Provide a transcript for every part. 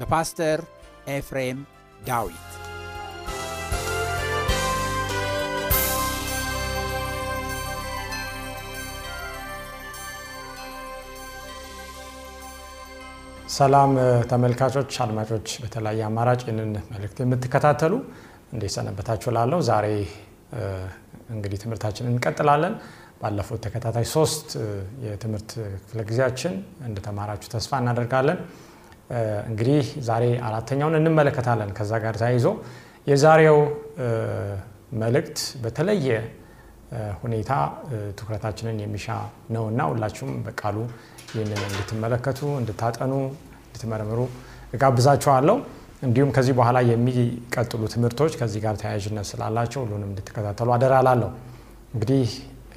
በፓስተር ኤፍሬም ዳዊት ሰላም ተመልካቾች፣ አድማጮች በተለያየ አማራጭ ይህንን መልእክት የምትከታተሉ እንዴት ሰነበታችሁ? ላለው ዛሬ እንግዲህ ትምህርታችንን እንቀጥላለን። ባለፉት ተከታታይ ሶስት የትምህርት ክፍለ ጊዜያችን እንደተማራችሁ ተስፋ እናደርጋለን። እንግዲህ ዛሬ አራተኛውን እንመለከታለን። ከዛ ጋር ተያይዞ የዛሬው መልእክት በተለየ ሁኔታ ትኩረታችንን የሚሻ ነውና ሁላችሁም በቃሉ ይህንን እንድትመለከቱ፣ እንድታጠኑ፣ እንድትመረምሩ እጋብዛችኋለሁ። እንዲሁም ከዚህ በኋላ የሚቀጥሉ ትምህርቶች ከዚህ ጋር ተያያዥነት ስላላቸው ሁሉንም እንድትከታተሉ አደራ ላለሁ። እንግዲህ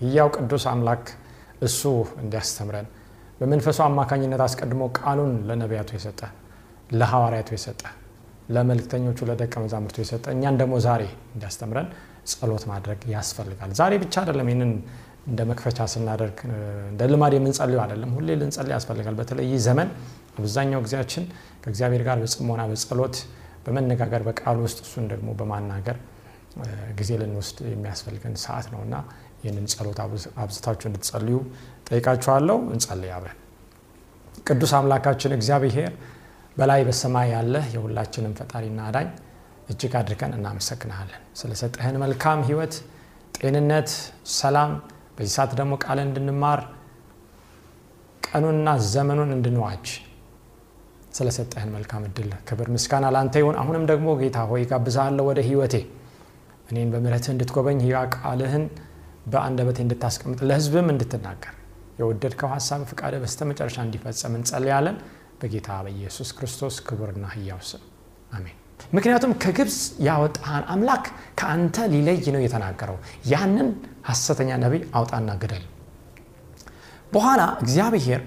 ሕያው ቅዱስ አምላክ እሱ እንዲያስተምረን በመንፈሱ አማካኝነት አስቀድሞ ቃሉን ለነቢያቱ የሰጠ ለሐዋርያቱ የሰጠ ለመልእክተኞቹ ለደቀ መዛሙርቱ የሰጠ እኛን ደግሞ ዛሬ እንዲያስተምረን ጸሎት ማድረግ ያስፈልጋል። ዛሬ ብቻ አይደለም ይህንን እንደ መክፈቻ ስናደርግ እንደ ልማድ የምንጸልዩ አይደለም፣ ሁሌ ልንጸልይ ያስፈልጋል። በተለይ ይህ ዘመን አብዛኛው ጊዜያችን ከእግዚአብሔር ጋር በጽሞና በጸሎት በመነጋገር በቃሉ ውስጥ እሱን ደግሞ በማናገር ጊዜ ልንወስድ የሚያስፈልገን ሰዓት ነው እና ይህንን ጸሎት አብዝታችሁ እንድትጸልዩ ጠይቃችኋለሁ። እንጸልይ አብረን። ቅዱስ አምላካችን እግዚአብሔር በላይ በሰማይ ያለ የሁላችንም ፈጣሪና አዳኝ እጅግ አድርገን እናመሰግንሃለን ስለሰጠህን መልካም ሕይወት፣ ጤንነት፣ ሰላም በዚህ ሰዓት ደግሞ ቃልን እንድንማር ቀኑንና ዘመኑን እንድንዋጅ ስለሰጠህን መልካም እድል ክብር ምስጋና ለአንተ ይሁን። አሁንም ደግሞ ጌታ ሆይ ጋብዛለሁ ወደ ሕይወቴ እኔን በምሕረትህ እንድትጎበኝ ሕያ ቃልህን በአንደበቴ እንድታስቀምጥ ለሕዝብም እንድትናገር የወደድከው ሀሳብ ፍቃደ በስተ መጨረሻ እንዲፈጸም እንጸልያለን በጌታ በኢየሱስ ክርስቶስ ክቡርና ሕያው ስም አሜን። ምክንያቱም ከግብፅ ያወጣህን አምላክ ከአንተ ሊለይ ነው የተናገረው። ያንን ሐሰተኛ ነቢይ አውጣና ግደል። በኋላ እግዚአብሔር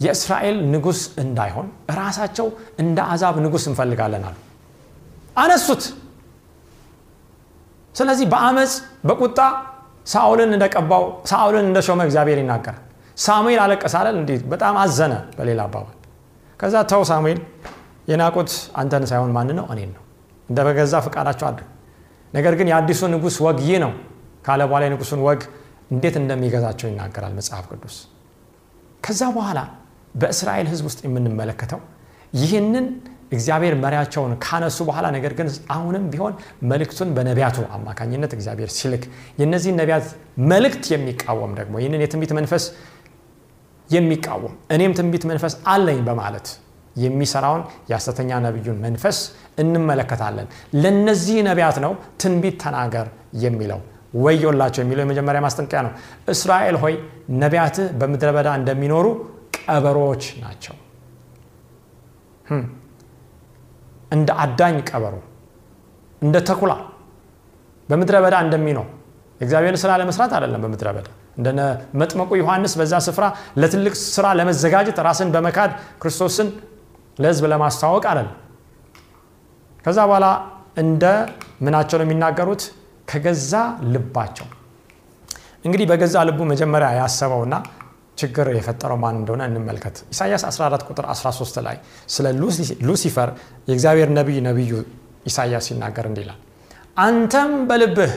የእስራኤል ንጉሥ እንዳይሆን ራሳቸው እንደ አዛብ ንጉሥ እንፈልጋለን አሉ። አነሱት። ስለዚህ በአመፅ በቁጣ ሳኦልን እንደቀባው ሳኦልን እንደሾመ እግዚአብሔር ይናገራል። ሳሙኤል አይደል? እንዲህ በጣም አዘነ። በሌላ አባባል ከዛ ተው ሳሙኤል የናቁት አንተን ሳይሆን ማን ነው? እኔን ነው። እንደ በገዛ ፈቃዳቸው አድርግ። ነገር ግን የአዲሱ ንጉሥ ወግ ይህ ነው ካለ በኋላ የንጉሱን ወግ እንዴት እንደሚገዛቸው ይናገራል መጽሐፍ ቅዱስ። ከዛ በኋላ በእስራኤል ሕዝብ ውስጥ የምንመለከተው ይህንን እግዚአብሔር መሪያቸውን ካነሱ በኋላ ነገር ግን አሁንም ቢሆን መልእክቱን በነቢያቱ አማካኝነት እግዚአብሔር ሲልክ የእነዚህን ነቢያት መልእክት የሚቃወም ደግሞ ይህንን የትንቢት መንፈስ የሚቃወም እኔም ትንቢት መንፈስ አለኝ በማለት የሚሰራውን የሐሰተኛ ነቢዩን መንፈስ እንመለከታለን። ለነዚህ ነቢያት ነው ትንቢት ተናገር የሚለው ወዮላቸው የሚለው የመጀመሪያ ማስጠንቀቂያ ነው። እስራኤል ሆይ ነቢያትህ በምድረ በዳ እንደሚኖሩ ቀበሮዎች ናቸው እንደ አዳኝ ቀበሮ እንደ ተኩላ በምድረ በዳ እንደሚኖር። እግዚአብሔርን ስራ ለመስራት አይደለም በምድረ በዳ። እንደነ መጥመቁ ዮሐንስ በዛ ስፍራ ለትልቅ ስራ ለመዘጋጀት ራስን በመካድ ክርስቶስን ለህዝብ ለማስተዋወቅ አይደለም። ከዛ በኋላ እንደ ምናቸው ነው የሚናገሩት? ከገዛ ልባቸው። እንግዲህ በገዛ ልቡ መጀመሪያ ያሰበውና ችግር የፈጠረው ማን እንደሆነ እንመልከት። ኢሳያስ 14 ቁጥር 13 ላይ ስለ ሉሲፈር የእግዚአብሔር ነቢይ ነቢዩ ኢሳያስ ሲናገር እንዲህ ይላል አንተም በልብህ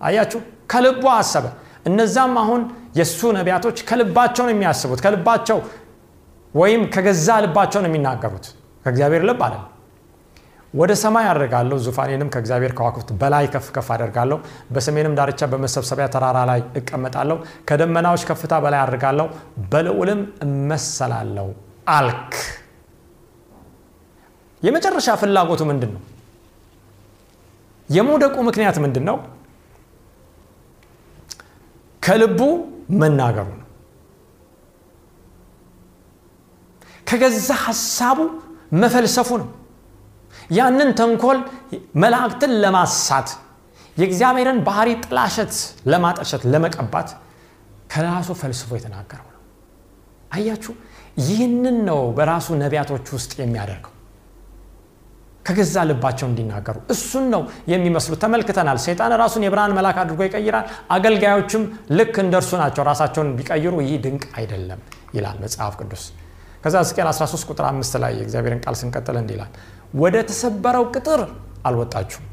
አያችሁ ከልቡ አሰበ። እነዛም አሁን የእሱ ነቢያቶች ከልባቸው ነው የሚያስቡት ከልባቸው ወይም ከገዛ ልባቸው ነው የሚናገሩት። ከእግዚአብሔር ልብ አለ ወደ ሰማይ አደርጋለሁ ዙፋኔንም ከእግዚአብሔር ከዋክብት በላይ ከፍ ከፍ አደርጋለሁ። በሰሜንም ዳርቻ በመሰብሰቢያ ተራራ ላይ እቀመጣለሁ። ከደመናዎች ከፍታ በላይ አድርጋለሁ በልዑልም እመሰላለሁ አልክ። የመጨረሻ ፍላጎቱ ምንድን ነው የመውደቁ ምክንያት ምንድን ነው ከልቡ መናገሩ ነው። ከገዛ ሀሳቡ መፈልሰፉ ነው ያንን ተንኮል መላእክትን ለማሳት የእግዚአብሔርን ባህሪ ጥላሸት ለማጠሸት ለመቀባት ከራሱ ፈልስፎ የተናገረው ነው። አያችሁ ይህንን ነው በራሱ ነቢያቶች ውስጥ የሚያደርገው። ከገዛ ልባቸው እንዲናገሩ እሱን ነው የሚመስሉት። ተመልክተናል። ሰይጣን ራሱን የብርሃን መልአክ አድርጎ ይቀይራል። አገልጋዮችም ልክ እንደ ናቸው። ራሳቸውን ቢቀይሩ ይህ ድንቅ አይደለም ይላል መጽሐፍ ቅዱስ። ከዛ ሕዝቅኤል 13 ቁጥር 5 ላይ የእግዚአብሔርን ቃል ስንቀጥል እንዲህ ወደ ተሰበረው ቅጥር አልወጣችሁም።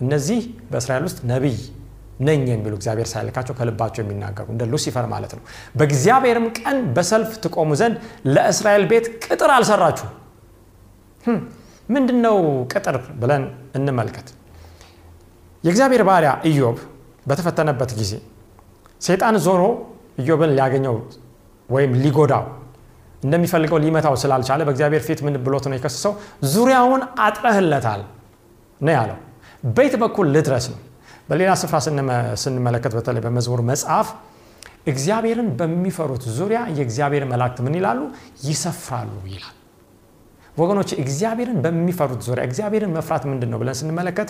እነዚህ በእስራኤል ውስጥ ነቢይ ነኝ የሚሉ እግዚአብሔር ሳይልካቸው ከልባቸው የሚናገሩ እንደ ሉሲፈር ማለት ነው። በእግዚአብሔርም ቀን በሰልፍ ትቆሙ ዘንድ ለእስራኤል ቤት ቅጥር አልሰራችሁ ምንድን ነው ቅጥር ብለን እንመልከት። የእግዚአብሔር ባሪያ ኢዮብ በተፈተነበት ጊዜ ሰይጣን ዞሮ ኢዮብን ሊያገኘው ወይም ሊጎዳው እንደሚፈልገው ሊመታው ስላልቻለ በእግዚአብሔር ፊት ምን ብሎት ነው የከሰሰው? ዙሪያውን አጥረህለታል ነው ያለው። በየት በኩል ልድረስ ነው? በሌላ ስፍራ ስንመለከት በተለይ በመዝሙር መጽሐፍ እግዚአብሔርን በሚፈሩት ዙሪያ የእግዚአብሔር መላእክት ምን ይላሉ? ይሰፍራሉ ይላል። ወገኖች እግዚአብሔርን በሚፈሩት ዙሪያ እግዚአብሔርን መፍራት ምንድን ነው ብለን ስንመለከት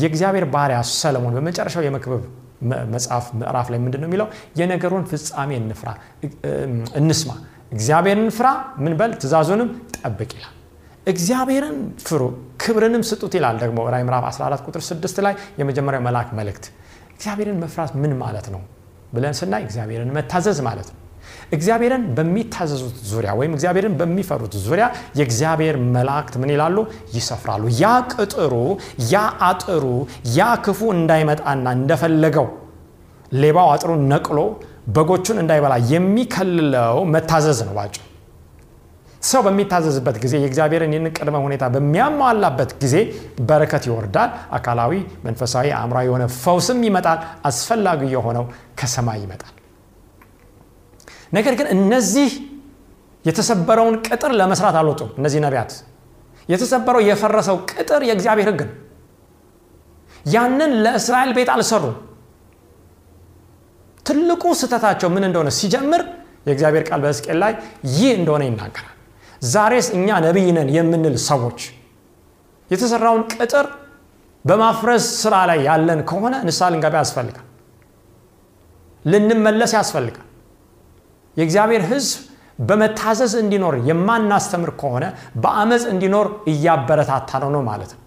የእግዚአብሔር ባሪያ ሰለሞን በመጨረሻው የመክብብ መጽሐፍ ምዕራፍ ላይ ምንድን ነው የሚለው? የነገሩን ፍጻሜ እንፍራ እንስማ እግዚአብሔርን ፍራ ምን በል ትእዛዙንም ጠብቅ ይላል። እግዚአብሔርን ፍሩ ክብርንም ስጡት ይላል ደግሞ ራይ ምዕራፍ 14 ቁጥር 6 ላይ የመጀመሪያው መልአክ መልእክት። እግዚአብሔርን መፍራት ምን ማለት ነው ብለን ስናይ እግዚአብሔርን መታዘዝ ማለት ነው። እግዚአብሔርን በሚታዘዙት ዙሪያ ወይም እግዚአብሔርን በሚፈሩት ዙሪያ የእግዚአብሔር መላእክት ምን ይላሉ? ይሰፍራሉ። ያ ቅጥሩ ያ አጥሩ ያ ክፉ እንዳይመጣና እንደፈለገው ሌባው አጥሩን ነቅሎ በጎቹን እንዳይበላ የሚከልለው መታዘዝ ነው ባጭ ሰው በሚታዘዝበት ጊዜ የእግዚአብሔርን ይህን ቅድመ ሁኔታ በሚያሟላበት ጊዜ በረከት ይወርዳል አካላዊ መንፈሳዊ አእምራዊ የሆነ ፈውስም ይመጣል አስፈላጊ የሆነው ከሰማይ ይመጣል። ነገር ግን እነዚህ የተሰበረውን ቅጥር ለመስራት አልወጡም እነዚህ ነቢያት። የተሰበረው የፈረሰው ቅጥር የእግዚአብሔር ህግ ነው። ያንን ለእስራኤል ቤት አልሰሩም ትልቁ ስህተታቸው ምን እንደሆነ ሲጀምር የእግዚአብሔር ቃል በሕዝቅኤል ላይ ይህ እንደሆነ ይናገራል። ዛሬስ እኛ ነቢይ የምንል ሰዎች የተሰራውን ቅጥር በማፍረስ ስራ ላይ ያለን ከሆነ ንስሐ ልንገባ ያስፈልጋል። ልንመለስ ያስፈልጋል። የእግዚአብሔር ህዝብ በመታዘዝ እንዲኖር የማናስተምር ከሆነ በአመፅ እንዲኖር እያበረታታ ነው ነው ማለት ነው።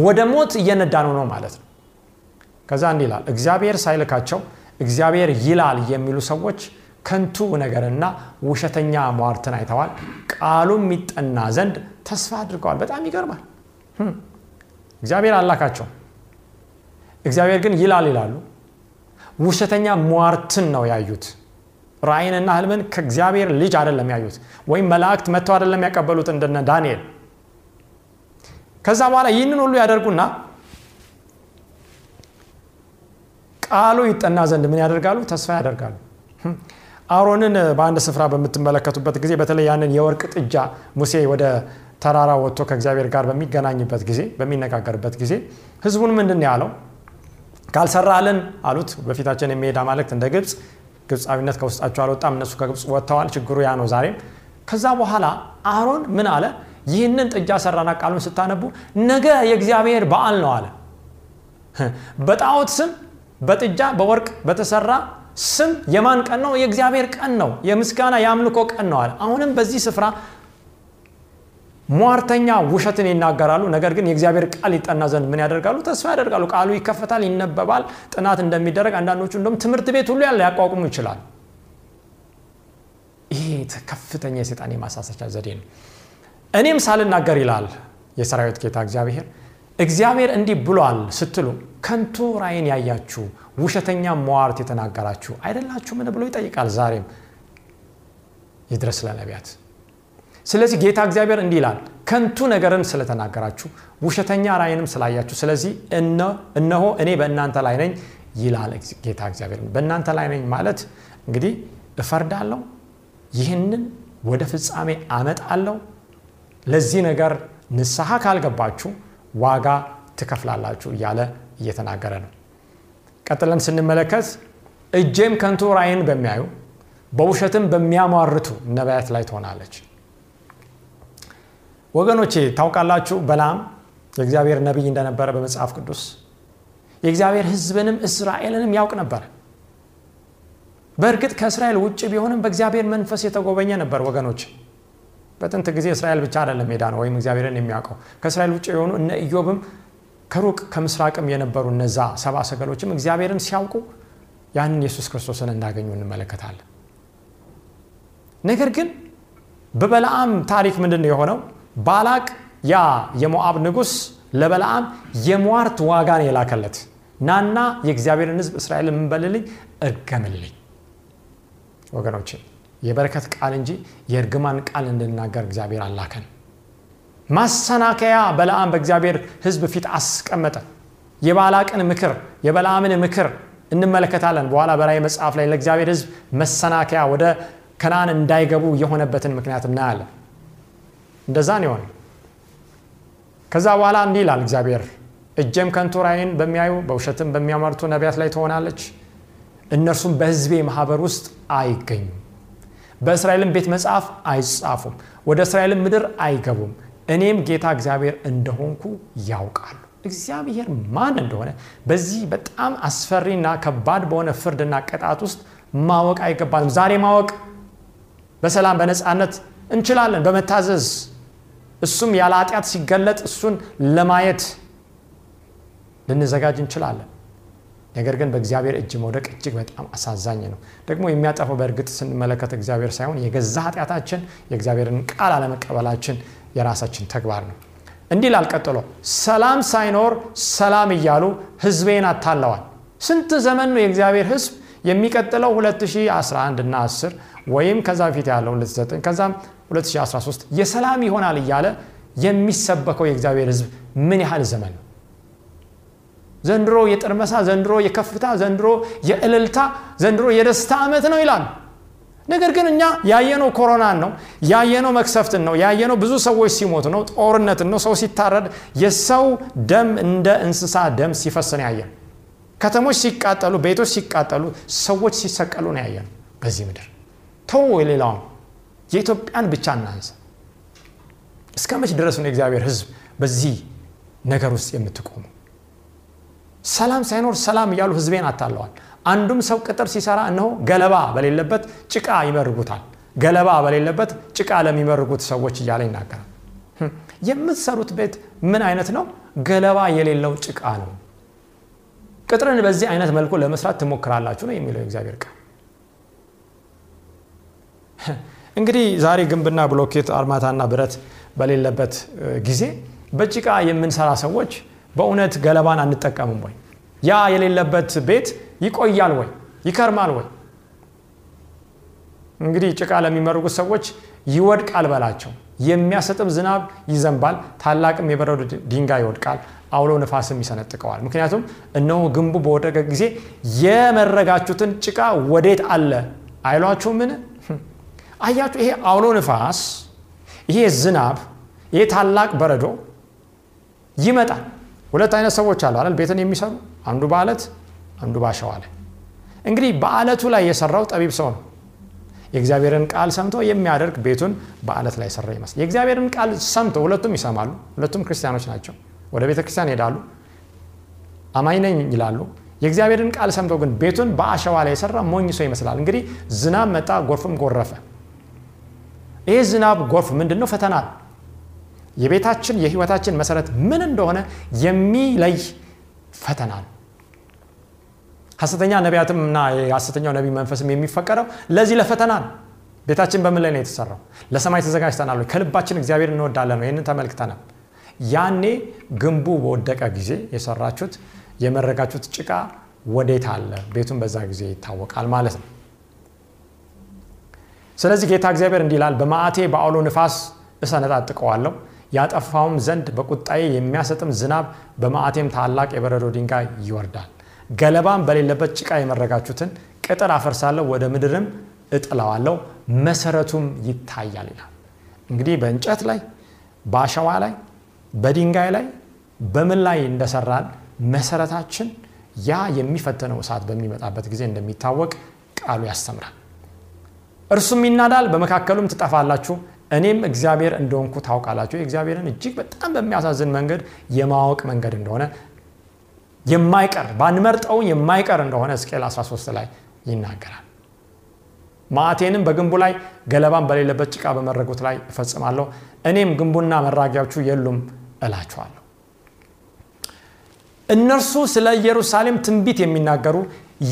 ወደ ሞት እየነዳ ነው ማለት ነው ከዛ እንዲህ ይላል እግዚአብሔር ሳይልካቸው እግዚአብሔር ይላል የሚሉ ሰዎች ከንቱ ነገርና ውሸተኛ ሟርትን አይተዋል። ቃሉም የሚጠና ዘንድ ተስፋ አድርገዋል። በጣም ይገርማል። እግዚአብሔር አላካቸው እግዚአብሔር ግን ይላል ይላሉ። ውሸተኛ ሟርትን ነው ያዩት። ራእይንና ህልምን ከእግዚአብሔር ልጅ አይደለም ያዩት ወይም መላእክት መጥተው አይደለም ያቀበሉት እንደነ ዳንኤል። ከዛ በኋላ ይህንን ሁሉ ያደርጉና ቃሉ ይጠና ዘንድ ምን ያደርጋሉ? ተስፋ ያደርጋሉ። አሮንን በአንድ ስፍራ በምትመለከቱበት ጊዜ በተለይ ያንን የወርቅ ጥጃ ሙሴ ወደ ተራራ ወጥቶ ከእግዚአብሔር ጋር በሚገናኝበት ጊዜ በሚነጋገርበት ጊዜ ህዝቡን ምንድን ያለው? ካልሰራልን አሉት። በፊታችን የሚሄድ አማልክት እንደ ግብፅ ግብፃዊነት ከውስጣቸው አልወጣም እነሱ ከግብፅ ወጥተዋል ችግሩ ያ ነው ዛሬም። ከዛ በኋላ አሮን ምን አለ? ይህንን ጥጃ ሰራና ቃሉን ስታነቡ ነገ የእግዚአብሔር በዓል ነው አለ። በጣዖት ስም በጥጃ በወርቅ በተሰራ ስም የማን ቀን ነው? የእግዚአብሔር ቀን ነው። የምስጋና የአምልኮ ቀን ነው አለ። አሁንም በዚህ ስፍራ ሟርተኛ ውሸትን ይናገራሉ። ነገር ግን የእግዚአብሔር ቃል ይጠና ዘንድ ምን ያደርጋሉ? ተስፋ ያደርጋሉ። ቃሉ ይከፈታል፣ ይነበባል፣ ጥናት እንደሚደረግ አንዳንዶቹ እንደውም ትምህርት ቤት ሁሉ ያለ ያቋቁሙ ይችላል። ይሄ ከፍተኛ የሰይጣን የማሳሰቻ ዘዴ ነው። እኔም ሳልናገር ይላል የሰራዊት ጌታ እግዚአብሔር እግዚአብሔር እንዲህ ብሏል ስትሉ ከንቱ ራእይን ያያችሁ ውሸተኛ መዋርት የተናገራችሁ አይደላችሁ ምን ብሎ ይጠይቃል። ዛሬም ይድረስ ለነቢያት። ስለዚህ ጌታ እግዚአብሔር እንዲህ ይላል ከንቱ ነገርን ስለተናገራችሁ ውሸተኛ ራእይንም ስላያችሁ፣ ስለዚህ እነሆ እኔ በእናንተ ላይ ነኝ ይላል ጌታ እግዚአብሔር። በእናንተ ላይ ነኝ ማለት እንግዲህ እፈርዳለሁ፣ ይህንን ወደ ፍጻሜ አመጣለሁ። ለዚህ ነገር ንስሐ ካልገባችሁ ዋጋ ትከፍላላችሁ እያለ እየተናገረ ነው። ቀጥለን ስንመለከት እጄም ከንቱ ራእይን በሚያዩ በውሸትም በሚያሟርቱ ነቢያት ላይ ትሆናለች። ወገኖቼ ታውቃላችሁ፣ በላም የእግዚአብሔር ነቢይ እንደነበረ በመጽሐፍ ቅዱስ የእግዚአብሔር ሕዝብንም እስራኤልንም ያውቅ ነበረ። በእርግጥ ከእስራኤል ውጭ ቢሆንም በእግዚአብሔር መንፈስ የተጎበኘ ነበር። ወገኖች በጥንት ጊዜ እስራኤል ብቻ አይደለም ሜዳ ነው ወይም እግዚአብሔርን የሚያውቀው ከእስራኤል ውጭ የሆኑ እነ ኢዮብም ከሩቅ ከምስራቅም የነበሩ እነዛ ሰባ ሰገሎችም እግዚአብሔርን ሲያውቁ ያንን ኢየሱስ ክርስቶስን እንዳገኙ እንመለከታለን። ነገር ግን በበለዓም ታሪክ ምንድን ነው የሆነው? ባላቅ ያ የሞዓብ ንጉሥ ለበለዓም የሟርት ዋጋን የላከለት ናና የእግዚአብሔርን ሕዝብ እስራኤል የምንበልልኝ እርገምልኝ። ወገኖች የበረከት ቃል እንጂ የእርግማን ቃል እንድናገር እግዚአብሔር አላከን። ማሰናከያ በለዓም በእግዚአብሔር ሕዝብ ፊት አስቀመጠ። የባላቅን ምክር የበለዓምን ምክር እንመለከታለን። በኋላ በራእይ መጽሐፍ ላይ ለእግዚአብሔር ሕዝብ መሰናከያ ወደ ከነዓን እንዳይገቡ የሆነበትን ምክንያት እናያለን። እንደዛ ነው የሆነ። ከዛ በኋላ እንዲህ ይላል እግዚአብሔር እጄም ከንቱ ራእይን በሚያዩ በውሸትም በሚያመርቱ ነቢያት ላይ ትሆናለች። እነርሱም በሕዝቤ ማህበር ውስጥ አይገኙም፣ በእስራኤልም ቤት መጽሐፍ አይጻፉም፣ ወደ እስራኤልም ምድር አይገቡም። እኔም ጌታ እግዚአብሔር እንደሆንኩ ያውቃሉ። እግዚአብሔር ማን እንደሆነ በዚህ በጣም አስፈሪና ከባድ በሆነ ፍርድና ቅጣት ውስጥ ማወቅ አይገባንም። ዛሬ ማወቅ በሰላም በነፃነት እንችላለን፣ በመታዘዝ እሱም ያለ ኃጢአት ሲገለጥ እሱን ለማየት ልንዘጋጅ እንችላለን። ነገር ግን በእግዚአብሔር እጅ መውደቅ እጅግ በጣም አሳዛኝ ነው። ደግሞ የሚያጠፈው በእርግጥ ስንመለከት እግዚአብሔር ሳይሆን የገዛ ኃጢአታችን የእግዚአብሔርን ቃል አለመቀበላችን የራሳችን ተግባር ነው። እንዲህ ላል ቀጥሎ ሰላም ሳይኖር ሰላም እያሉ ሕዝቤን አታለዋል። ስንት ዘመን ነው የእግዚአብሔር ሕዝብ የሚቀጥለው 2011 እና 10 ወይም ከዛ በፊት ያለው 2009 ከዛም 2013 የሰላም ይሆናል እያለ የሚሰበከው የእግዚአብሔር ሕዝብ ምን ያህል ዘመን ነው? ዘንድሮ የጥርመሳ ዘንድሮ የከፍታ ዘንድሮ የእልልታ ዘንድሮ የደስታ ዓመት ነው ይላሉ። ነገር ግን እኛ ያየነው ኮሮናን ነው ያየነው መክሰፍትን ነው ያየነው ብዙ ሰዎች ሲሞቱ ነው ጦርነትን ነው። ሰው ሲታረድ የሰው ደም እንደ እንስሳ ደም ሲፈስን ያየን ከተሞች ሲቃጠሉ ቤቶች ሲቃጠሉ ሰዎች ሲሰቀሉ ነው ያየነው በዚህ ምድር። ተው የሌላውን የኢትዮጵያን ብቻ እናንሳ። እስከ መች ድረስ ነው የእግዚአብሔር ህዝብ በዚህ ነገር ውስጥ የምትቆሙ ሰላም ሳይኖር ሰላም እያሉ ህዝቤን አታለዋል። አንዱም ሰው ቅጥር ሲሰራ እነሆ ገለባ በሌለበት ጭቃ ይመርጉታል። ገለባ በሌለበት ጭቃ ለሚመርጉት ሰዎች እያለ ይናገራል። የምትሰሩት ቤት ምን አይነት ነው? ገለባ የሌለው ጭቃ ነው። ቅጥርን በዚህ አይነት መልኩ ለመስራት ትሞክራላችሁ ነው የሚለው የእግዚአብሔር ቃል። እንግዲህ ዛሬ ግንብና ብሎኬት አርማታና ብረት በሌለበት ጊዜ በጭቃ የምንሰራ ሰዎች በእውነት ገለባን አንጠቀምም ወይ? ያ የሌለበት ቤት ይቆያል ወይ? ይከርማል ወይ? እንግዲህ ጭቃ ለሚመርጉት ሰዎች ይወድቃል በላቸው። የሚያሰጥም ዝናብ ይዘንባል ታላቅም የበረዶ ድንጋይ ይወድቃል አውሎ ነፋስም ይሰነጥቀዋል። ምክንያቱም እነሆ ግንቡ በወደቀ ጊዜ የመረጋችሁትን ጭቃ ወዴት አለ? አይሏችሁ ምን አያችሁ ይሄ አውሎ ነፋስ ይሄ ዝናብ ይሄ ታላቅ በረዶ ይመጣል ሁለት አይነት ሰዎች አሉ አይደል ቤትን የሚሰሩ አንዱ በአለት አንዱ ባሸዋ ላይ እንግዲህ በአለቱ ላይ የሰራው ጠቢብ ሰው ነው የእግዚአብሔርን ቃል ሰምቶ የሚያደርግ ቤቱን በአለት ላይ ሰራ ይመስል የእግዚአብሔርን ቃል ሰምቶ ሁለቱም ይሰማሉ ሁለቱም ክርስቲያኖች ናቸው ወደ ቤተ ክርስቲያን ይሄዳሉ አማኝ ነኝ ይላሉ የእግዚአብሔርን ቃል ሰምቶ ግን ቤቱን በአሸዋ ላይ የሰራ ሞኝ ሰው ይመስላል። እንግዲህ ዝናብ መጣ፣ ጎርፍም ጎረፈ። ይህ ዝናብ ጎርፍ ምንድን ነው? ፈተና ነው። የቤታችን የህይወታችን መሰረት ምን እንደሆነ የሚለይ ፈተና ነው። ሐሰተኛ ነቢያትም እና የሐሰተኛው ነቢይ መንፈስም የሚፈቀረው ለዚህ ለፈተና ነው። ቤታችን በምን ላይ ነው የተሰራው? ለሰማይ ተዘጋጅተናል? ከልባችን እግዚአብሔር እንወዳለን ነው? ይህንን ተመልክተናል። ያኔ ግንቡ በወደቀ ጊዜ የሰራችሁት የመረጋችሁት ጭቃ ወዴት አለ? ቤቱን በዛ ጊዜ ይታወቃል ማለት ነው። ስለዚህ ጌታ እግዚአብሔር እንዲህ ይላል፣ በመዓቴ በአውሎ ንፋስ እሰነጣጥቀዋለሁ ያጠፋውም ዘንድ በቁጣዬ የሚያሰጥም ዝናብ በመዓቴም ታላቅ የበረዶ ድንጋይ ይወርዳል። ገለባም በሌለበት ጭቃ የመረጋችሁትን ቅጥር አፈርሳለሁ፣ ወደ ምድርም እጥለዋለሁ፣ መሰረቱም ይታያል ይላል። እንግዲህ በእንጨት ላይ በአሸዋ ላይ በድንጋይ ላይ በምን ላይ እንደሰራን መሰረታችን ያ የሚፈተነው እሳት በሚመጣበት ጊዜ እንደሚታወቅ ቃሉ ያስተምራል። እርሱም ይናዳል፣ በመካከሉም ትጠፋላችሁ እኔም እግዚአብሔር እንደሆንኩ ታውቃላችሁ። የእግዚአብሔርን እጅግ በጣም በሚያሳዝን መንገድ የማወቅ መንገድ እንደሆነ የማይቀር ባንመርጠው የማይቀር እንደሆነ ሕዝቅኤል 13 ላይ ይናገራል። መዓቴንም በግንቡ ላይ ገለባን በሌለበት ጭቃ በመረጉት ላይ እፈጽማለሁ፣ እኔም ግንቡና መራጊያዎቹ የሉም እላችኋለሁ። እነርሱ ስለ ኢየሩሳሌም ትንቢት የሚናገሩ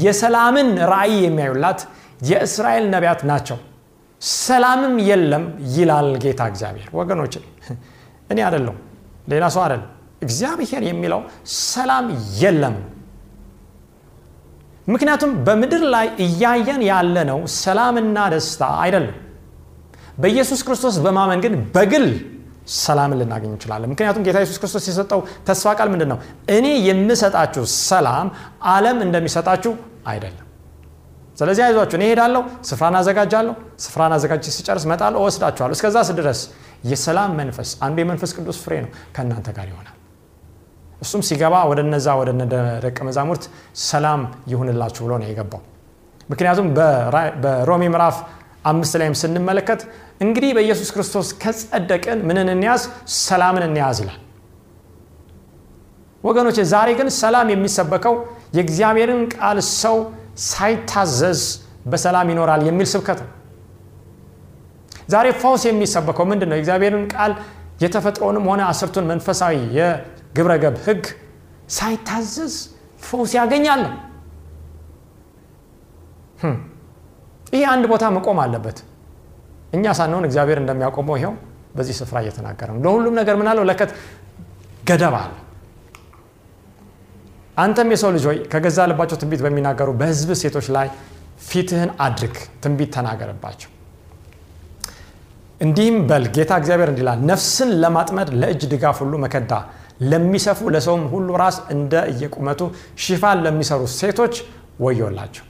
የሰላምን ራእይ የሚያዩላት የእስራኤል ነቢያት ናቸው። ሰላምም የለም ይላል ጌታ እግዚአብሔር። ወገኖች እኔ አይደለም ሌላ ሰው አይደለም፣ እግዚአብሔር የሚለው ሰላም የለም። ምክንያቱም በምድር ላይ እያየን ያለነው ሰላምና ደስታ አይደለም። በኢየሱስ ክርስቶስ በማመን ግን በግል ሰላምን ልናገኝ እንችላለን። ምክንያቱም ጌታ ኢየሱስ ክርስቶስ የሰጠው ተስፋ ቃል ምንድን ነው? እኔ የምሰጣችሁ ሰላም ዓለም እንደሚሰጣችሁ አይደለም። ስለዚህ አይዟችሁ፣ እኔ እሄዳለሁ፣ ስፍራን አዘጋጃለሁ። ስፍራን አዘጋጅ ሲጨርስ እመጣለሁ፣ እወስዳችኋለሁ። እስከዛ ድረስ የሰላም መንፈስ አንዱ የመንፈስ ቅዱስ ፍሬ ነው ከእናንተ ጋር ይሆናል። እሱም ሲገባ ወደ እነዛ ወደ ደቀ መዛሙርት ሰላም ይሁንላችሁ ብሎ ነው የገባው። ምክንያቱም በሮሜ ምዕራፍ አምስት ላይም ስንመለከት እንግዲህ በኢየሱስ ክርስቶስ ከጸደቅን ምንን እንያዝ? ሰላምን እንያዝ ይላል። ወገኖች ዛሬ ግን ሰላም የሚሰበከው የእግዚአብሔርን ቃል ሰው ሳይታዘዝ በሰላም ይኖራል የሚል ስብከት ነው። ዛሬ ፈውስ የሚሰበከው ምንድን ነው? የእግዚአብሔርን ቃል የተፈጥሮንም ሆነ አስርቱን መንፈሳዊ የግብረ ገብ ሕግ ሳይታዘዝ ፈውስ ያገኛል። ይህ አንድ ቦታ መቆም አለበት። እኛ ሳንሆን እግዚአብሔር እንደሚያቆመው ይኸው በዚህ ስፍራ እየተናገረ ለሁሉም ነገር ምናለው ለከት ገደብ አለ። አንተም የሰው ልጅ ሆይ ከገዛ ልባቸው ትንቢት በሚናገሩ በሕዝብ ሴቶች ላይ ፊትህን አድርግ፣ ትንቢት ተናገርባቸው። እንዲህም በል ጌታ እግዚአብሔር እንዲላል ነፍስን ለማጥመድ ለእጅ ድጋፍ ሁሉ መከዳ ለሚሰፉ ለሰውም ሁሉ ራስ እንደ እየቁመቱ ሽፋን ለሚሰሩ ሴቶች ወዮላቸው።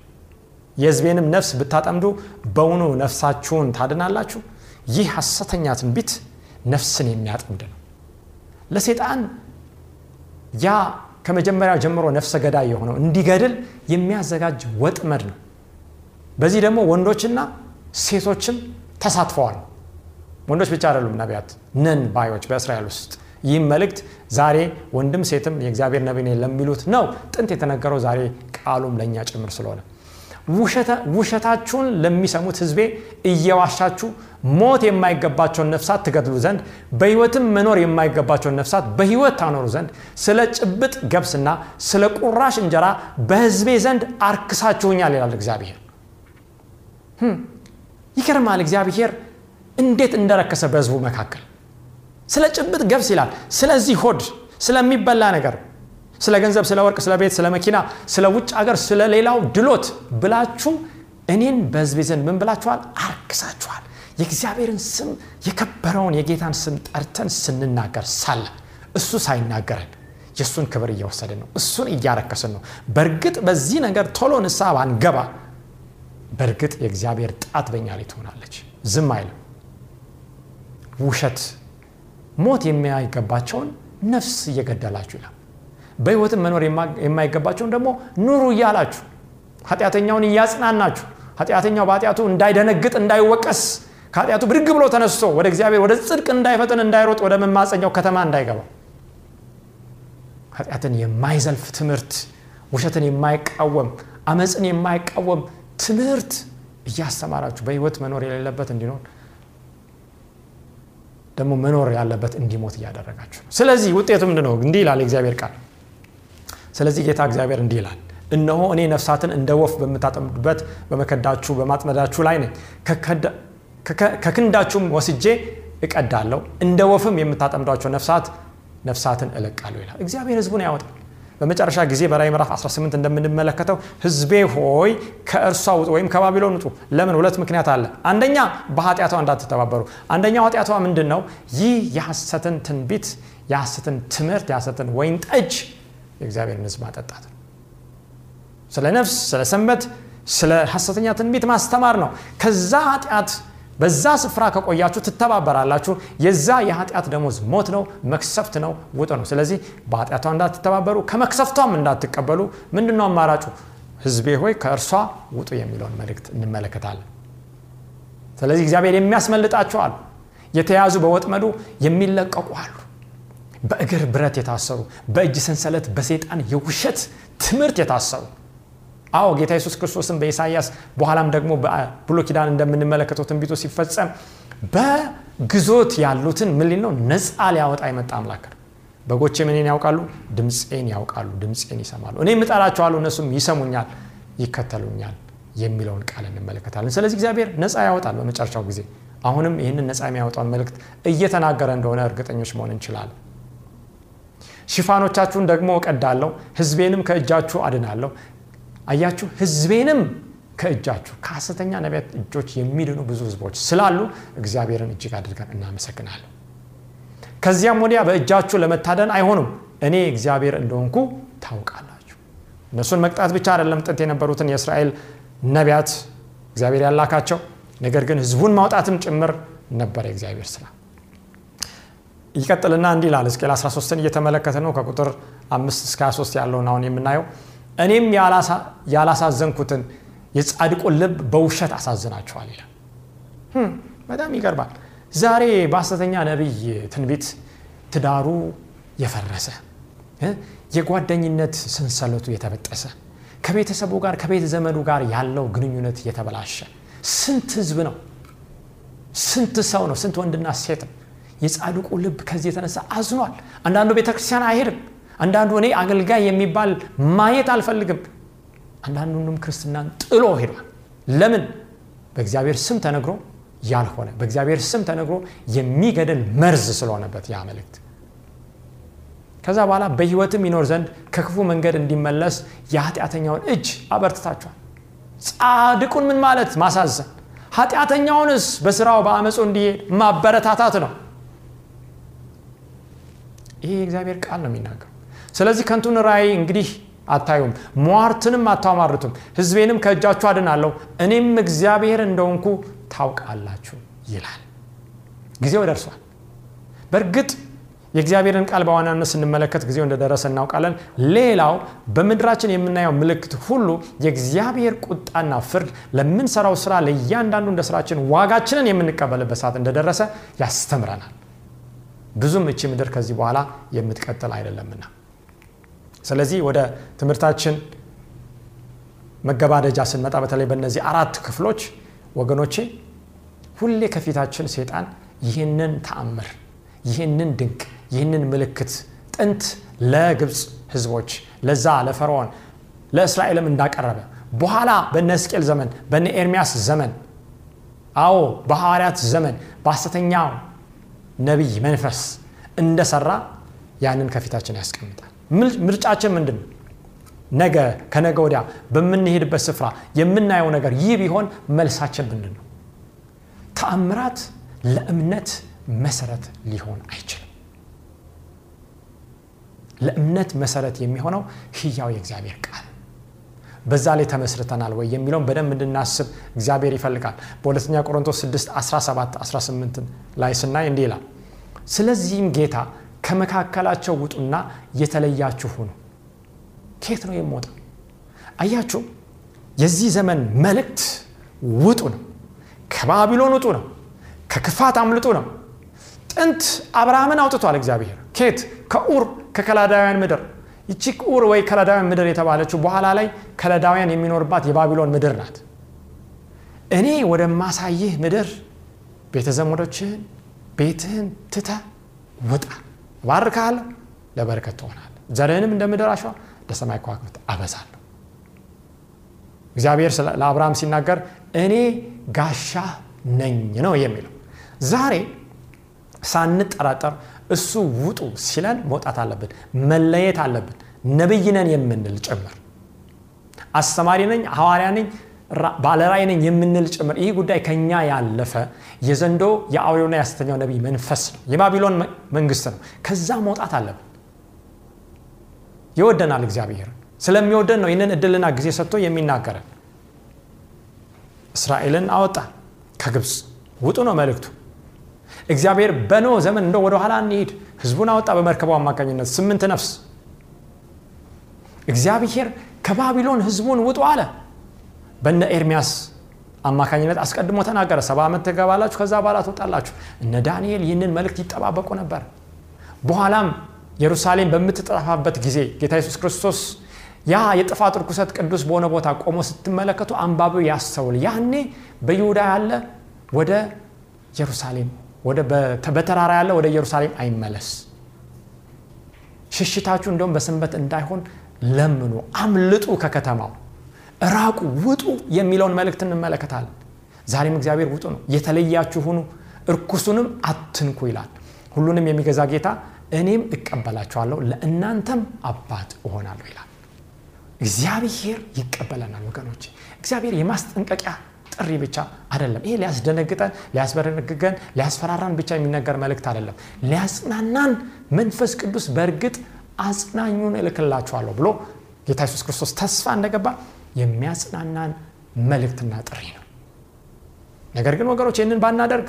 የሕዝቤንም ነፍስ ብታጠምዱ በውኑ ነፍሳችሁን ታድናላችሁ? ይህ ሐሰተኛ ትንቢት ነፍስን የሚያጠምድ ነው። ለሴጣን ያ ከመጀመሪያ ጀምሮ ነፍሰ ገዳይ የሆነው እንዲገድል የሚያዘጋጅ ወጥመድ ነው። በዚህ ደግሞ ወንዶችና ሴቶችም ተሳትፈዋል። ወንዶች ብቻ አይደሉም ነቢያት ነን ባዮች በእስራኤል ውስጥ ይህም መልእክት ዛሬ ወንድም ሴትም የእግዚአብሔር ነቢይ ለሚሉት ነው ጥንት የተነገረው ዛሬ ቃሉም ለእኛ ጭምር ስለሆነ ውሸታችሁን ለሚሰሙት ሕዝቤ እየዋሻችሁ ሞት የማይገባቸውን ነፍሳት ትገድሉ ዘንድ በሕይወትም መኖር የማይገባቸውን ነፍሳት በሕይወት ታኖሩ ዘንድ ስለ ጭብጥ ገብስና ስለ ቁራሽ እንጀራ በሕዝቤ ዘንድ አርክሳችሁኛል ይላል እግዚአብሔር። ይገርማል። እግዚአብሔር እንዴት እንደረከሰ በሕዝቡ መካከል ስለ ጭብጥ ገብስ ይላል። ስለዚህ ሆድ ስለሚበላ ነገር ስለ ገንዘብ፣ ስለ ወርቅ፣ ስለ ቤት፣ ስለ መኪና፣ ስለ ውጭ ሀገር፣ ስለ ሌላው ድሎት ብላችሁ እኔን በሕዝቤ ዘንድ ምን ብላችኋል? አርክሳችኋል። የእግዚአብሔርን ስም የከበረውን የጌታን ስም ጠርተን ስንናገር ሳለ እሱ ሳይናገረን የእሱን ክብር እየወሰድን ነው። እሱን እያረከስን ነው። በእርግጥ በዚህ ነገር ቶሎ ንስሐ ባንገባ በእርግጥ የእግዚአብሔር ጣት በኛ ላይ ትሆናለች። ዝም አይልም። ውሸት ሞት የማይገባቸውን ነፍስ እየገደላችሁ ይላል። በሕይወትም መኖር የማይገባቸውን ደግሞ ኑሩ እያላችሁ ኃጢአተኛውን እያጽናናችሁ ኃጢአተኛው በኃጢአቱ እንዳይደነግጥ እንዳይወቀስ ከኃጢአቱ ብድግ ብሎ ተነስቶ ወደ እግዚአብሔር ወደ ጽድቅ እንዳይፈጥን እንዳይሮጥ ወደ መማፀኛው ከተማ እንዳይገባ። ኃጢአትን የማይዘልፍ ትምህርት ውሸትን የማይቃወም አመፅን የማይቃወም ትምህርት እያስተማራችሁ በህይወት መኖር የሌለበት እንዲኖር ደግሞ መኖር ያለበት እንዲሞት እያደረጋችሁ ነው። ስለዚህ ውጤቱ ምንድን ነው እንዲህ ይላል የእግዚአብሔር ቃል ስለዚህ ጌታ እግዚአብሔር እንዲህ ይላል እነሆ እኔ ነፍሳትን እንደ ወፍ በምታጠምዱበት በመከዳችሁ በማጥመዳችሁ ላይ ነኝ። ከክንዳችሁም ወስጄ እቀዳለሁ። እንደ ወፍም የምታጠምዷቸው ነፍሳት ነፍሳትን እለቃለሁ ይላል። እግዚአብሔር ህዝቡን ያወጣል። በመጨረሻ ጊዜ በራይ ምዕራፍ 18 እንደምንመለከተው ህዝቤ ሆይ ከእርሷ ውጡ ወይም ከባቢሎን ውጡ። ለምን? ሁለት ምክንያት አለ። አንደኛ በኃጢአቷ እንዳትተባበሩ። አንደኛው ኃጢአቷ ምንድን ነው ይህ የሐሰትን ትንቢት የሐሰትን ትምህርት የሐሰትን ወይን ጠጅ የእግዚአብሔርን ህዝብ ማጠጣት ነው። ስለ ነፍስ ስለ ሰንበት ስለ ሐሰተኛ ትንቢት ማስተማር ነው። ከዛ ኃጢአት በዛ ስፍራ ከቆያችሁ ትተባበራላችሁ። የዛ የኃጢአት ደሞዝ ሞት ነው መክሰፍት ነው ውጥ ነው። ስለዚህ በኃጢአቷ እንዳትተባበሩ ከመክሰፍቷም እንዳትቀበሉ። ምንድነው አማራጩ? ህዝቤ ሆይ ከእርሷ ውጡ የሚለውን መልእክት እንመለከታለን። ስለዚህ እግዚአብሔር የሚያስመልጣቸው አሉ። የተያዙ በወጥመዱ የሚለቀቁ አሉ በእግር ብረት የታሰሩ በእጅ ሰንሰለት በሴጣን የውሸት ትምህርት የታሰሩ። አዎ ጌታ ኢየሱስ ክርስቶስን በኢሳያስ በኋላም ደግሞ በብሎ ኪዳን እንደምንመለከተው ትንቢቱ ሲፈጸም በግዞት ያሉትን ምን ነው? ነፃ ሊያወጣ የመጣ አምላክ ነው። በጎቼ ምንን ያውቃሉ? ድምፄን ያውቃሉ ድምፄን ይሰማሉ። እኔ ምጠራቸዋለሁ እነሱም ይሰሙኛል ይከተሉኛል የሚለውን ቃል እንመለከታለን። ስለዚህ እግዚአብሔር ነፃ ያወጣል በመጨረሻው ጊዜ። አሁንም ይህንን ነፃ የሚያወጣውን መልእክት እየተናገረ እንደሆነ እርግጠኞች መሆን እንችላለን ሽፋኖቻችሁን ደግሞ እቀዳለሁ ህዝቤንም ከእጃችሁ አድናለሁ። አያችሁ ህዝቤንም ከእጃችሁ ከሐሰተኛ ነቢያት እጆች የሚድኑ ብዙ ህዝቦች ስላሉ እግዚአብሔርን እጅግ አድርገን እናመሰግናለን። ከዚያም ወዲያ በእጃችሁ ለመታደን አይሆኑም። እኔ እግዚአብሔር እንደሆንኩ ታውቃላችሁ። እነሱን መቅጣት ብቻ አይደለም ጥንት የነበሩትን የእስራኤል ነቢያት እግዚአብሔር ያላካቸው ነገር ግን ህዝቡን ማውጣትም ጭምር ነበረ የእግዚአብሔር ስራ ይቀጥልና እንዲህ ይላል ሕዝቅኤል 13ን እየተመለከተ ነው። ከቁጥር 5 እስከ 23 ያለውን አሁን የምናየው። እኔም ያላሳዘንኩትን የጻድቁን ልብ በውሸት አሳዝናቸዋል ይላል። በጣም ይገርባል ዛሬ በሐሰተኛ ነቢይ ትንቢት ትዳሩ የፈረሰ የጓደኝነት ሰንሰለቱ የተበጠሰ ከቤተሰቡ ጋር ከቤተ ዘመዱ ጋር ያለው ግንኙነት የተበላሸ ስንት ህዝብ ነው? ስንት ሰው ነው? ስንት ወንድና ሴት ነው የጻድቁ ልብ ከዚህ የተነሳ አዝኗል። አንዳንዱ ቤተክርስቲያን አይሄድም። አንዳንዱ እኔ አገልጋይ የሚባል ማየት አልፈልግም። አንዳንዱንም ክርስትናን ጥሎ ሄዷል። ለምን? በእግዚአብሔር ስም ተነግሮ ያልሆነ በእግዚአብሔር ስም ተነግሮ የሚገድል መርዝ ስለሆነበት ያ መልእክት። ከዛ በኋላ በህይወትም ይኖር ዘንድ ከክፉ መንገድ እንዲመለስ የኃጢአተኛውን እጅ አበርትታቸዋል ጻድቁን ምን ማለት? ማሳዘን። ኃጢአተኛውንስ በስራው በአመፁ እንዲሄድ ማበረታታት ነው ይሄ የእግዚአብሔር ቃል ነው የሚናገሩ ስለዚህ ከንቱን ራእይ እንግዲህ አታዩም ሟርትንም አታማርቱም። ህዝቤንም ከእጃችሁ አድናለሁ እኔም እግዚአብሔር እንደሆንኩ ታውቃላችሁ ይላል። ጊዜው ደርሷል። በእርግጥ የእግዚአብሔርን ቃል በዋናነት ስንመለከት ጊዜው እንደደረሰ እናውቃለን። ሌላው በምድራችን የምናየው ምልክት ሁሉ የእግዚአብሔር ቁጣና ፍርድ ለምንሰራው ስራ ለእያንዳንዱ እንደ ስራችን ዋጋችንን የምንቀበልበት ሰዓት እንደደረሰ ያስተምረናል ብዙም እቺ ምድር ከዚህ በኋላ የምትቀጥል አይደለምና። ስለዚህ ወደ ትምህርታችን መገባደጃ ስንመጣ በተለይ በእነዚህ አራት ክፍሎች ወገኖቼ ሁሌ ከፊታችን ሴጣን ይህንን ተአምር ይህንን ድንቅ ይህንን ምልክት ጥንት ለግብፅ ህዝቦች ለዛ ለፈርዖን ለእስራኤልም እንዳቀረበ በኋላ በነ ሕዝቅኤል ዘመን በነ ኤርሚያስ ዘመን አዎ በሐዋርያት ዘመን በሐሰተኛው ነቢይ መንፈስ እንደሰራ ያንን ከፊታችን ያስቀምጣል። ምርጫችን ምንድን ነው? ነገ ከነገ ወዲያ በምንሄድበት ስፍራ የምናየው ነገር ይህ ቢሆን መልሳችን ምንድን ነው? ተአምራት ለእምነት መሰረት ሊሆን አይችልም። ለእምነት መሰረት የሚሆነው ህያው የእግዚአብሔር ቃል በዛ ላይ ተመስርተናል ወይ የሚለውን በደንብ እንድናስብ እግዚአብሔር ይፈልጋል። በሁለተኛ ቆሮንቶስ 6 17 18 ላይ ስናይ እንዲህ ይላል ስለዚህም ጌታ ከመካከላቸው ውጡና የተለያችሁ ሁኑ። ከየት ነው የምወጣው? አያችሁ የዚህ ዘመን መልእክት ውጡ ነው። ከባቢሎን ውጡ ነው። ከክፋት አምልጡ ነው። ጥንት አብርሃምን አውጥቷል እግዚአብሔር። ኬት ከኡር ከከላዳውያን ምድር ይቺ ኡር ወይ ከለዳውያን ምድር የተባለችው በኋላ ላይ ከለዳውያን የሚኖርባት የባቢሎን ምድር ናት። እኔ ወደማሳይህ ምድር ቤተ ዘመዶችህን ቤትህን ትተህ ውጣ፣ እባርክሃለሁ፣ ለበረከት ትሆናለህ፣ ዘርህንም እንደ ምድር አሸዋ እንደ ከዋክብት አበዛለሁ። እግዚአብሔር ለአብርሃም ሲናገር እኔ ጋሻ ነኝ ነው የሚለው። ዛሬ ሳንጠራጠር እሱ ውጡ ሲለን መውጣት አለብን፣ መለየት አለብን። ነቢይ ነን የምንል ጭምር አስተማሪ ነኝ፣ ሐዋርያ ነኝ፣ ባለራእይ ነኝ የምንል ጭምር ይህ ጉዳይ ከኛ ያለፈ የዘንዶ የአውሬውና የሐሰተኛው ነቢይ መንፈስ ነው፣ የባቢሎን መንግስት ነው። ከዛ መውጣት አለብን። ይወደናል እግዚአብሔር ስለሚወደን ነው ይህንን እድልና ጊዜ ሰጥቶ የሚናገረን። እስራኤልን አወጣ ከግብፅ ውጡ ነው መልእክቱ። እግዚአብሔር በኖ ዘመን እንደ ወደ ኋላ እንሂድ ህዝቡን አወጣ በመርከቡ አማካኝነት ስምንት ነፍስ። እግዚአብሔር ከባቢሎን ህዝቡን ውጡ አለ። በነ ኤርሚያስ አማካኝነት አስቀድሞ ተናገረ። ሰባ ዓመት ትገባላችሁ፣ ከዛ በኋላ ትወጣላችሁ። እነ ዳንኤል ይህንን መልእክት ይጠባበቁ ነበር። በኋላም ኢየሩሳሌም በምትጠፋበት ጊዜ ጌታ ኢየሱስ ክርስቶስ ያ የጥፋት ርኩሰት ቅዱስ በሆነ ቦታ ቆሞ ስትመለከቱ አንባቢው ያስተውል። ያኔ በይሁዳ ያለ ወደ ኢየሩሳሌም በተራራ ያለ ወደ ኢየሩሳሌም አይመለስ፣ ሽሽታችሁ እንደውም በሰንበት እንዳይሆን ለምኑ፣ አምልጡ፣ ከከተማው ራቁ፣ ውጡ የሚለውን መልእክት እንመለከታለን። ዛሬም እግዚአብሔር ውጡ ነው፣ የተለያችሁ ሁኑ፣ እርኩሱንም አትንኩ ይላል። ሁሉንም የሚገዛ ጌታ እኔም እቀበላችኋለሁ ለእናንተም አባት እሆናለሁ ይላል። እግዚአብሔር ይቀበለናል ወገኖች። እግዚአብሔር የማስጠንቀቂያ ጥሪ ብቻ አይደለም። ይሄ ሊያስደነግጠን፣ ሊያስበረግገን፣ ሊያስፈራራን ብቻ የሚነገር መልእክት አይደለም። ሊያጽናናን መንፈስ ቅዱስ በእርግጥ አጽናኙን እልክላችኋለሁ ብሎ ጌታ ኢየሱስ ክርስቶስ ተስፋ እንደገባ የሚያጽናናን መልእክትና ጥሪ ነው። ነገር ግን ወገኖች ይህንን ባናደርግ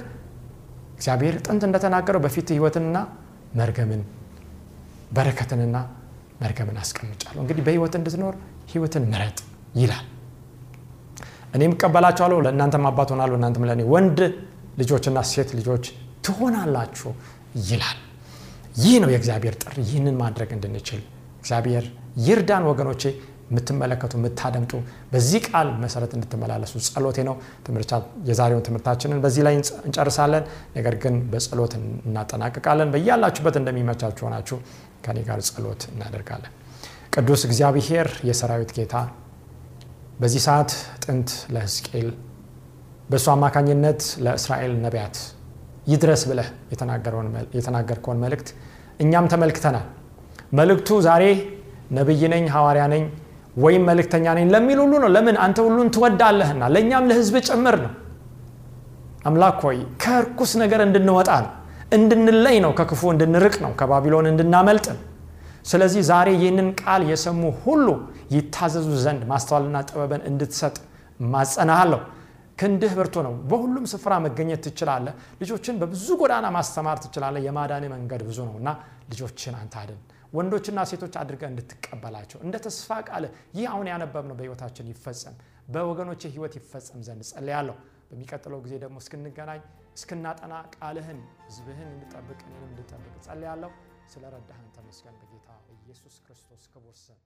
እግዚአብሔር ጥንት እንደተናገረው በፊት ህይወትንና መርገምን በረከትንና መርገምን አስቀምጫለሁ። እንግዲህ በህይወት እንድትኖር ህይወትን ምረጥ ይላል። እኔም እቀበላችኋለሁ ለእናንተም አባት ሆናለሁ እናንተም ለእኔ ወንድ ልጆችና ሴት ልጆች ትሆናላችሁ ይላል። ይህ ነው የእግዚአብሔር ጥሪ። ይህንን ማድረግ እንድንችል እግዚአብሔር ይርዳን። ወገኖቼ የምትመለከቱ የምታደምጡ በዚህ ቃል መሰረት እንድትመላለሱ ጸሎቴ ነው። የዛሬውን ትምህርታችንን በዚህ ላይ እንጨርሳለን። ነገር ግን በጸሎት እናጠናቅቃለን። በያላችሁበት እንደሚመቻችሁ ሆናችሁ ከኔ ጋር ጸሎት እናደርጋለን። ቅዱስ እግዚአብሔር የሰራዊት ጌታ በዚህ ሰዓት ጥንት ለሕዝቅኤል በእሱ አማካኝነት ለእስራኤል ነቢያት ይድረስ ብለህ የተናገርከውን መልእክት እኛም ተመልክተናል። መልእክቱ ዛሬ ነቢይ ነኝ ሐዋርያ ነኝ ወይም መልእክተኛ ነኝ ለሚል ሁሉ ነው። ለምን አንተ ሁሉን ትወዳለህና፣ ለእኛም ለህዝብ ጭምር ነው። አምላክ ሆይ ከርኩስ ነገር እንድንወጣ ነው፣ እንድንለይ ነው፣ ከክፉ እንድንርቅ ነው፣ ከባቢሎን እንድናመልጥ ነው። ስለዚህ ዛሬ ይህንን ቃል የሰሙ ሁሉ ይታዘዙ ዘንድ ማስተዋልና ጥበብን እንድትሰጥ ማጸናሃለሁ። ክንድህ ብርቱ ነው። በሁሉም ስፍራ መገኘት ትችላለህ። ልጆችን በብዙ ጎዳና ማስተማር ትችላለህ። የማዳን መንገድ ብዙ ነው እና ልጆችን አንተ አድን። ወንዶችና ሴቶች አድርገህ እንድትቀበላቸው እንደ ተስፋ ቃል ይህ አሁን ያነበብነው በህይወታችን ይፈጸም፣ በወገኖች ህይወት ይፈጸም ዘንድ ጸልያለሁ። በሚቀጥለው ጊዜ ደግሞ እስክንገናኝ እስክናጠና ቃልህን ህዝብህን እንድጠብቅ እንድጠብቅ ጸልያለሁ። ስለ ተመስገን። ኢየሱስ ክርስቶስ ክቡር ስም